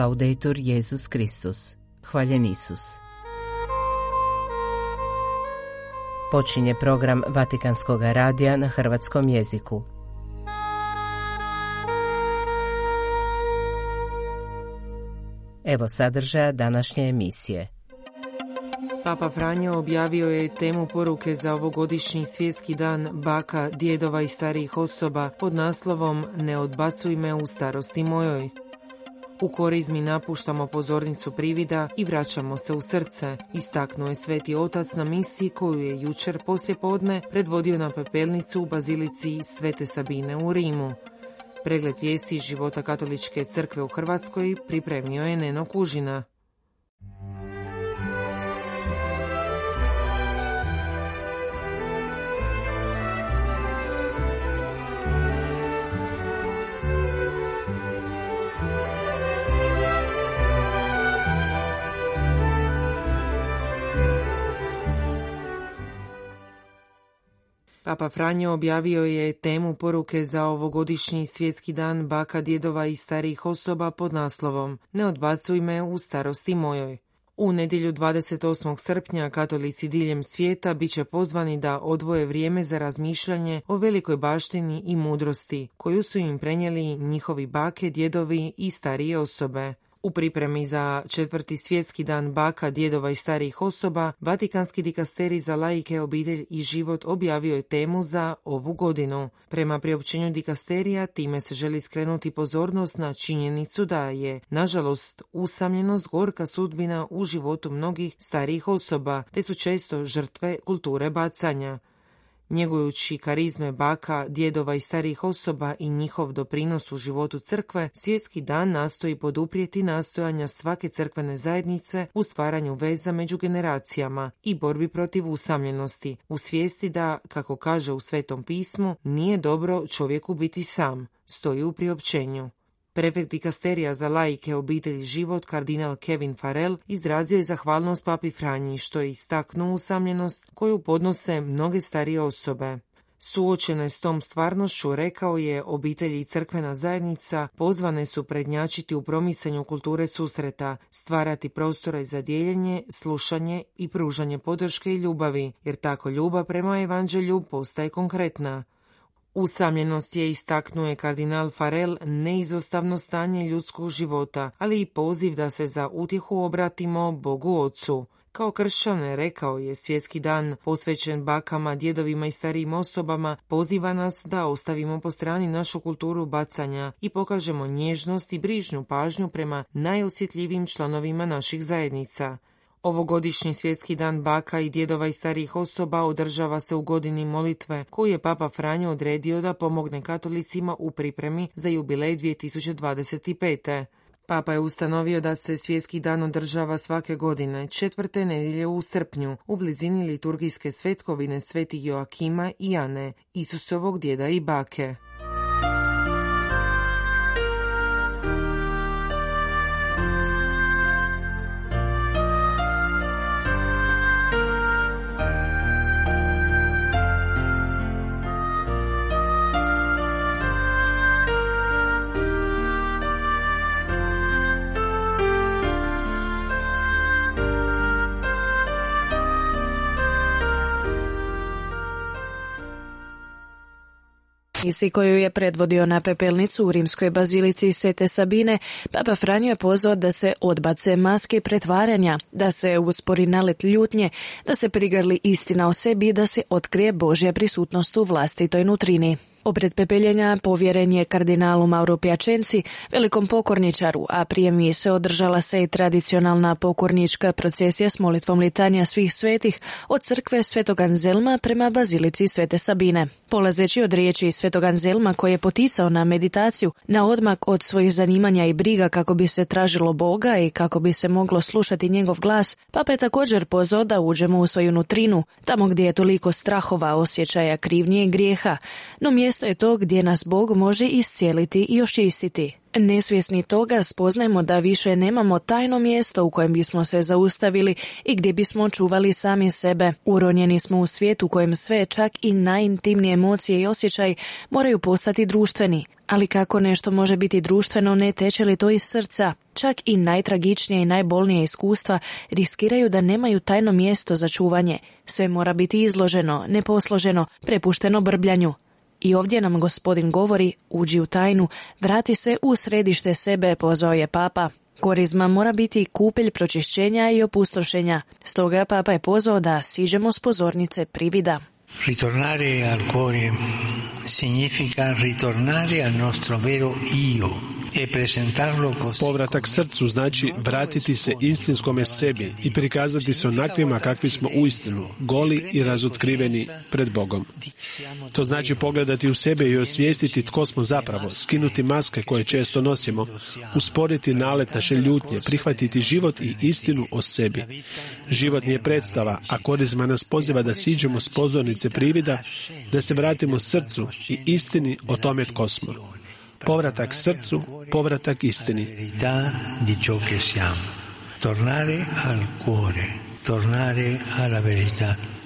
Laudetur Jezus Kristus. Hvaljen Isus. Počinje program Vatikanskog radija na hrvatskom jeziku. Evo sadržaja današnje emisije. Papa Franjo objavio je temu poruke za ovogodišnji svjetski dan baka, djedova i starijih osoba pod naslovom Ne odbacuj me u starosti mojoj. U korizmi napuštamo pozornicu privida i vraćamo se u srce, istaknuo je sveti otac na misiji koju je jučer poslje podne predvodio na pepelnicu u bazilici Svete Sabine u Rimu. Pregled vijesti života katoličke crkve u Hrvatskoj pripremio je Neno Kužina. Papa Franjo objavio je temu poruke za ovogodišnji svjetski dan baka, djedova i starijih osoba pod naslovom Ne odbacuj me u starosti mojoj. U nedjelju 28. srpnja katolici diljem svijeta bit će pozvani da odvoje vrijeme za razmišljanje o velikoj baštini i mudrosti koju su im prenijeli njihovi bake, djedovi i starije osobe. U pripremi za četvrti svjetski dan baka, djedova i starijih osoba, Vatikanski dikasteri za laike, obitelj i život objavio je temu za ovu godinu. Prema priopćenju dikasterija, time se želi skrenuti pozornost na činjenicu da je, nažalost, usamljenost gorka sudbina u životu mnogih starijih osoba, te su često žrtve kulture bacanja. Njegujući karizme baka, djedova i starijih osoba i njihov doprinos u životu crkve, svjetski dan nastoji poduprijeti nastojanja svake crkvene zajednice u stvaranju veza među generacijama i borbi protiv usamljenosti, u svijesti da, kako kaže u Svetom pismu, nije dobro čovjeku biti sam, stoji u priopćenju. Prefekt dikasterija za laike obitelji život kardinal Kevin Farrell izrazio je zahvalnost papi Franji što je istaknuo usamljenost koju podnose mnoge starije osobe. Suočene s tom stvarnošću, rekao je, obitelji i crkvena zajednica pozvane su prednjačiti u promisanju kulture susreta, stvarati prostore za dijeljenje, slušanje i pružanje podrške i ljubavi, jer tako ljubav prema evanđelju postaje konkretna. Usamljenost je istaknuje kardinal Farel neizostavno stanje ljudskog života, ali i poziv da se za utjehu obratimo Bogu Ocu. Kao kršćane, rekao je svjetski dan posvećen bakama, djedovima i starijim osobama, poziva nas da ostavimo po strani našu kulturu bacanja i pokažemo nježnost i brižnu pažnju prema najosjetljivijim članovima naših zajednica. Ovogodišnji svjetski dan baka i djedova i starijih osoba održava se u godini molitve koju je Papa Franjo odredio da pomogne katolicima u pripremi za jubilej 2025. Papa je ustanovio da se svjetski dan održava svake godine, četvrte nedjelje u srpnju, u blizini liturgijske svetkovine sveti Joakima i Jane, Isusovog djeda i bake. Misi koju je predvodio na pepelnicu u rimskoj bazilici Svete Sabine, Papa Franjo je pozvao da se odbace maske pretvaranja, da se uspori nalet ljutnje, da se prigrli istina o sebi i da se otkrije Božja prisutnost u vlastitoj nutrini. Obred pepeljenja povjeren je kardinalu Mauro Piačenci, velikom pokorničaru, a prije se održala se i tradicionalna pokornička procesija s molitvom litanja svih svetih od crkve Svetog Anzelma prema bazilici Svete Sabine. Polazeći od riječi Svetog Anzelma koji je poticao na meditaciju, na odmak od svojih zanimanja i briga kako bi se tražilo Boga i kako bi se moglo slušati njegov glas, Papa je također pozvao da uđemo u svoju nutrinu, tamo gdje je toliko strahova, osjećaja krivnje i grijeha, no mjesto je to gdje nas Bog može iscijeliti i očistiti. Nesvjesni toga spoznajmo da više nemamo tajno mjesto u kojem bismo se zaustavili i gdje bismo čuvali sami sebe. Uronjeni smo u svijetu u kojem sve, čak i najintimnije emocije i osjećaj moraju postati društveni. Ali kako nešto može biti društveno, ne teče li to iz srca? Čak i najtragičnije i najbolnije iskustva riskiraju da nemaju tajno mjesto za čuvanje. Sve mora biti izloženo, neposloženo, prepušteno brbljanju. I ovdje nam gospodin govori, uđi u tajnu, vrati se u središte sebe, pozvao je papa. Korizma mora biti kupelj pročišćenja i opustošenja. Stoga papa je pozvao da siđemo s pozornice privida. Ritornare al cuore significa ritornare al nostro vero io e. Povratak srcu znači vratiti se istinskome sebi i prikazati se onakvima kakvi smo uistinu, goli i razotkriveni pred Bogom. To znači pogledati u sebe i osvijestiti tko smo zapravo, skinuti maske koje često nosimo, usporiti nalet naše ljutnje, prihvatiti život i istinu o sebi. Život nije predstava, a korizma nas poziva da siđemo s pozornice privida, da se vratimo srcu i istini o tome tko smo. Povratak srcu, povratak istini. Tornare al cuore, tornare alla verità.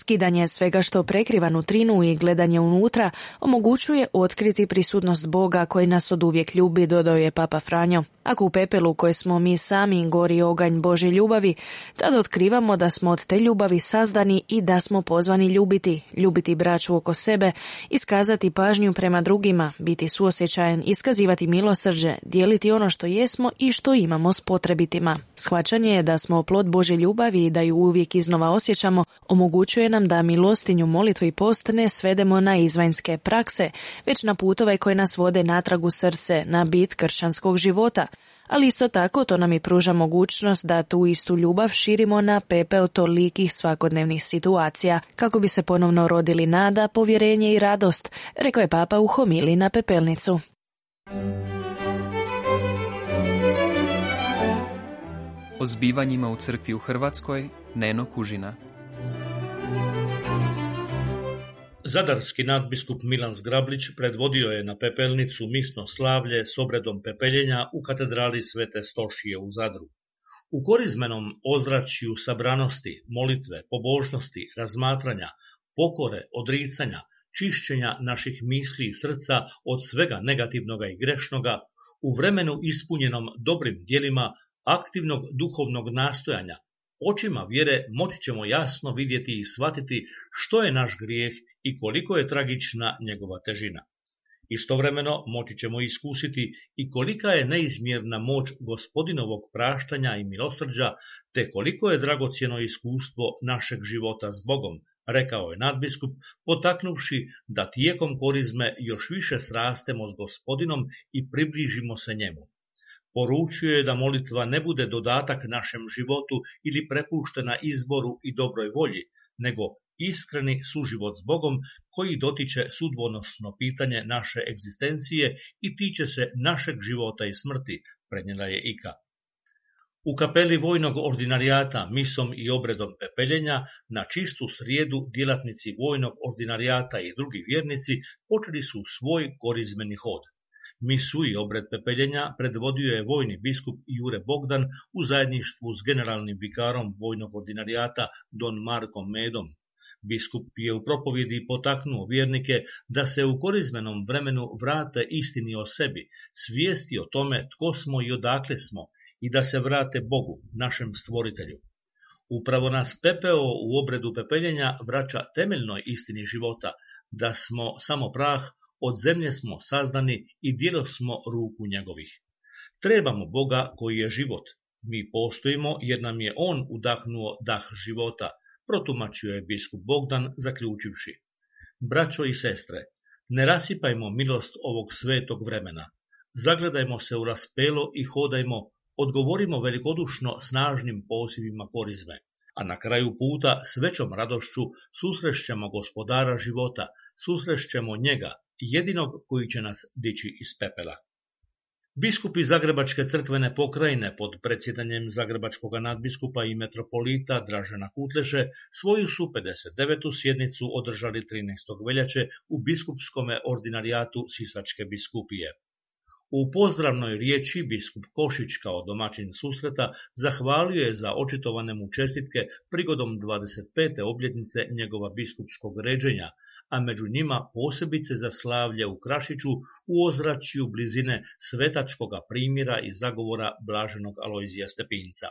Skidanje svega što prekriva nutrinu i gledanje unutra omogućuje otkriti prisutnost Boga koji nas od uvijek ljubi, dodao je Papa Franjo. Ako u pepelu koje smo mi sami gori oganj Bože ljubavi, tada otkrivamo da smo od te ljubavi sazdani i da smo pozvani ljubiti, ljubiti braću oko sebe, iskazati pažnju prema drugima, biti suosjećajan, iskazivati milosrđe, dijeliti ono što jesmo i što imamo s potrebitima. Shvaćanje je da smo plod Bože ljubavi i da ju uvijek iznova osjećamo, omogućuje nam da milostinju molitvu i post ne svedemo na izvanjske prakse, već na putove koje nas vode natrag u srce, na bit kršćanskog života, ali isto tako to nam i pruža mogućnost da tu istu ljubav širimo na pepeo tolikih svakodnevnih situacija, kako bi se ponovno rodili nada, povjerenje i radost, rekao je papa u homili na pepelnicu. O zbivanjima u crkvi u Hrvatskoj, Neno Kužina. Zadarski nadbiskup Milan Zgrablić predvodio je na pepelnicu misno slavlje s obredom pepeljenja u katedrali Svete Stošije u Zadru. U korizmenom ozračju sabranosti, molitve, pobožnosti, razmatranja, pokore, odricanja, čišćenja naših misli i srca od svega negativnoga i grešnoga, u vremenu ispunjenom dobrim dijelima aktivnog duhovnog nastojanja, Očima vjere moći ćemo jasno vidjeti i shvatiti što je naš grijeh i koliko je tragična njegova težina. Istovremeno moći ćemo iskusiti i kolika je neizmjerna moć gospodinovog praštanja i milosrđa, te koliko je dragocjeno iskustvo našeg života s Bogom, rekao je nadbiskup, potaknuvši da tijekom korizme još više srastemo s gospodinom i približimo se njemu. Poručio je da molitva ne bude dodatak našem životu ili prepuštena izboru i dobroj volji, nego iskreni suživot s Bogom koji dotiče sudbonosno pitanje naše egzistencije i tiče se našeg života i smrti, prenijela je Ika. U kapeli vojnog ordinarijata misom i obredom pepeljenja na čistu srijedu djelatnici vojnog ordinarijata i drugi vjernici počeli su svoj korizmeni hod. Misu i obred pepeljenja predvodio je vojni biskup Jure Bogdan u zajedništvu s generalnim vikarom vojnog ordinarijata Don Markom Medom. Biskup je u propovjedi potaknuo vjernike da se u korizmenom vremenu vrate istini o sebi, svijesti o tome tko smo i odakle smo i da se vrate Bogu, našem stvoritelju. Upravo nas pepeo u obredu pepeljenja vraća temeljnoj istini života, da smo samo prah, od zemlje smo sazdani i dijelo smo ruku njegovih. Trebamo Boga koji je život. Mi postojimo jer nam je On udahnuo dah života, protumačio je biskup Bogdan zaključivši. Braćo i sestre, ne rasipajmo milost ovog svetog vremena. Zagledajmo se u raspelo i hodajmo, odgovorimo velikodušno snažnim pozivima korizme, a na kraju puta s većom radošću susrešćemo gospodara života, susrešćemo njega, jedinog koji će nas dići iz pepela. Biskupi Zagrebačke crkvene pokrajine pod predsjedanjem Zagrebačkog nadbiskupa i metropolita Dražena Kutleše svoju su 59. sjednicu održali 13. veljače u biskupskom ordinarijatu Sisačke biskupije. U pozdravnoj riječi biskup Košić kao domaćin susreta zahvalio je za očitovane mu čestitke prigodom 25. obljetnice njegova biskupskog ređenja, a među njima posebice za slavlje u Krašiću u ozračju blizine svetačkoga primjera i zagovora blaženog Alojzija Stepinca.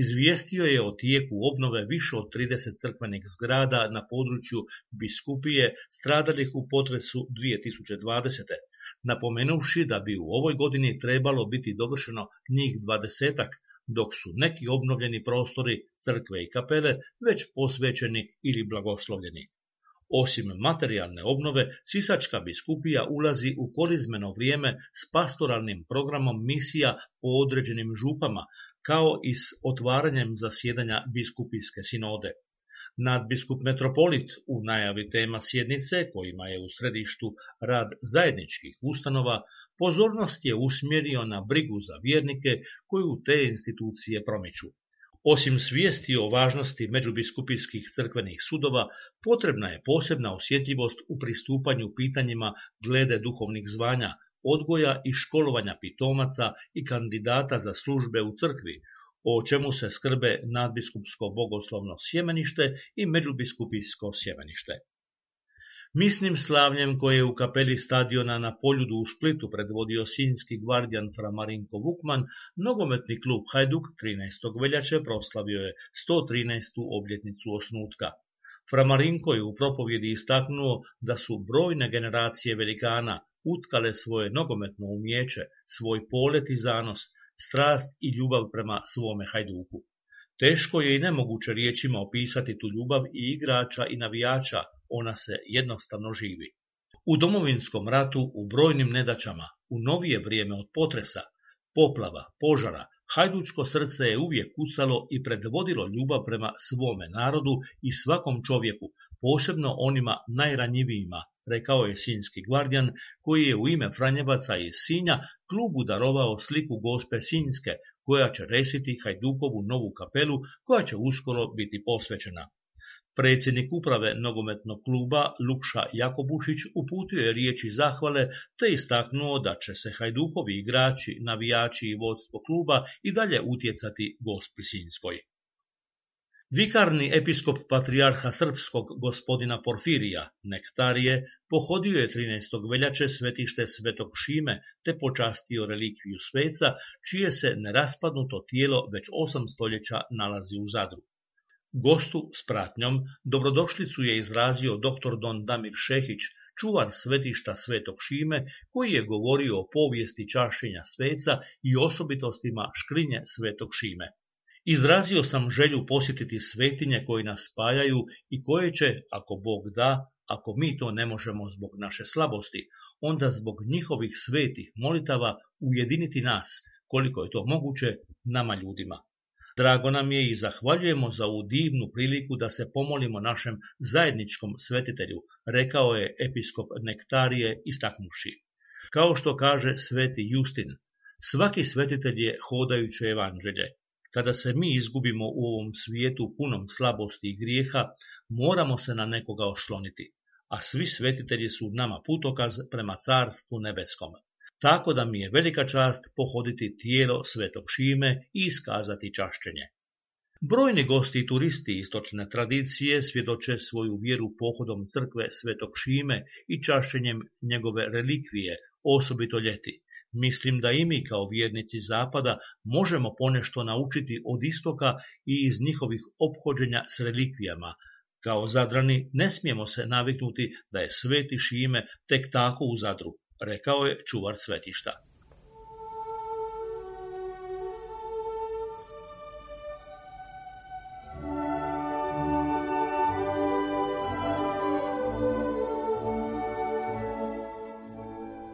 Izvijestio je o tijeku obnove više od 30 crkvenih zgrada na području biskupije stradalih u potresu 2020 napomenuvši da bi u ovoj godini trebalo biti dovršeno njih dvadesetak, dok su neki obnovljeni prostori crkve i kapele već posvećeni ili blagoslovljeni. Osim materijalne obnove, Sisačka biskupija ulazi u korizmeno vrijeme s pastoralnim programom misija po određenim župama, kao i s otvaranjem zasjedanja biskupijske sinode. Nadbiskup metropolit u najavi tema sjednice, kojima je u središtu rad zajedničkih ustanova, pozornost je usmjerio na brigu za vjernike koju te institucije promiču. Osim svijesti o važnosti međubiskupijskih crkvenih sudova, potrebna je posebna osjetljivost u pristupanju pitanjima glede duhovnih zvanja, odgoja i školovanja pitomaca i kandidata za službe u crkvi, o čemu se skrbe nadbiskupsko bogoslovno sjemenište i međubiskupijsko sjemenište. Misnim slavljem koje je u kapeli stadiona na Poljudu u Splitu predvodio sinski gvardijan Framarinko Vukman, nogometni klub Hajduk 13. veljače proslavio je 113. obljetnicu osnutka. Framarinko je u propovjedi istaknuo da su brojne generacije velikana utkale svoje nogometno umjeće, svoj polet i zanos, strast i ljubav prema svome hajduku. Teško je i nemoguće riječima opisati tu ljubav i igrača i navijača, ona se jednostavno živi. U domovinskom ratu, u brojnim nedaćama, u novije vrijeme od potresa, poplava, požara, hajdučko srce je uvijek kucalo i predvodilo ljubav prema svome narodu i svakom čovjeku, posebno onima najranjivijima, rekao je Sinjski gvardijan, koji je u ime Franjevaca iz Sinja klubu darovao sliku gospe Sinjske, koja će resiti Hajdukovu novu kapelu, koja će uskoro biti posvećena. Predsjednik uprave nogometnog kluba Lukša Jakobušić uputio je riječi zahvale te istaknuo da će se Hajdukovi igrači, navijači i vodstvo kluba i dalje utjecati gospi Sinjskoj. Vikarni episkop patrijarha srpskog gospodina Porfirija, Nektarije, pohodio je 13. veljače svetište Svetog Šime te počastio relikviju sveca, čije se neraspadnuto tijelo već osam stoljeća nalazi u Zadru. Gostu s pratnjom dobrodošlicu je izrazio dr. Don Damir Šehić, čuvar svetišta Svetog Šime, koji je govorio o povijesti čašćenja sveca i osobitostima škrinje Svetog Šime. Izrazio sam želju posjetiti svetinje koji nas spajaju i koje će, ako Bog da, ako mi to ne možemo zbog naše slabosti, onda zbog njihovih svetih molitava ujediniti nas, koliko je to moguće, nama ljudima. Drago nam je i zahvaljujemo za ovu divnu priliku da se pomolimo našem zajedničkom svetitelju, rekao je episkop Nektarije istaknuši. Kao što kaže sveti Justin, svaki svetitelj je hodajuće evanđelje, kada se mi izgubimo u ovom svijetu punom slabosti i grijeha, moramo se na nekoga osloniti, a svi svetitelji su nama putokaz prema carstvu nebeskom. Tako da mi je velika čast pohoditi tijelo svetog Šime i iskazati čašćenje. Brojni gosti i turisti istočne tradicije svjedoče svoju vjeru pohodom crkve svetog Šime i čašćenjem njegove relikvije, osobito ljeti, Mislim da i mi kao vjernici Zapada možemo ponešto naučiti od istoka i iz njihovih ophođenja s relikvijama. Kao zadrani ne smijemo se naviknuti da je sveti Šime tek tako u Zadru, rekao je čuvar svetišta.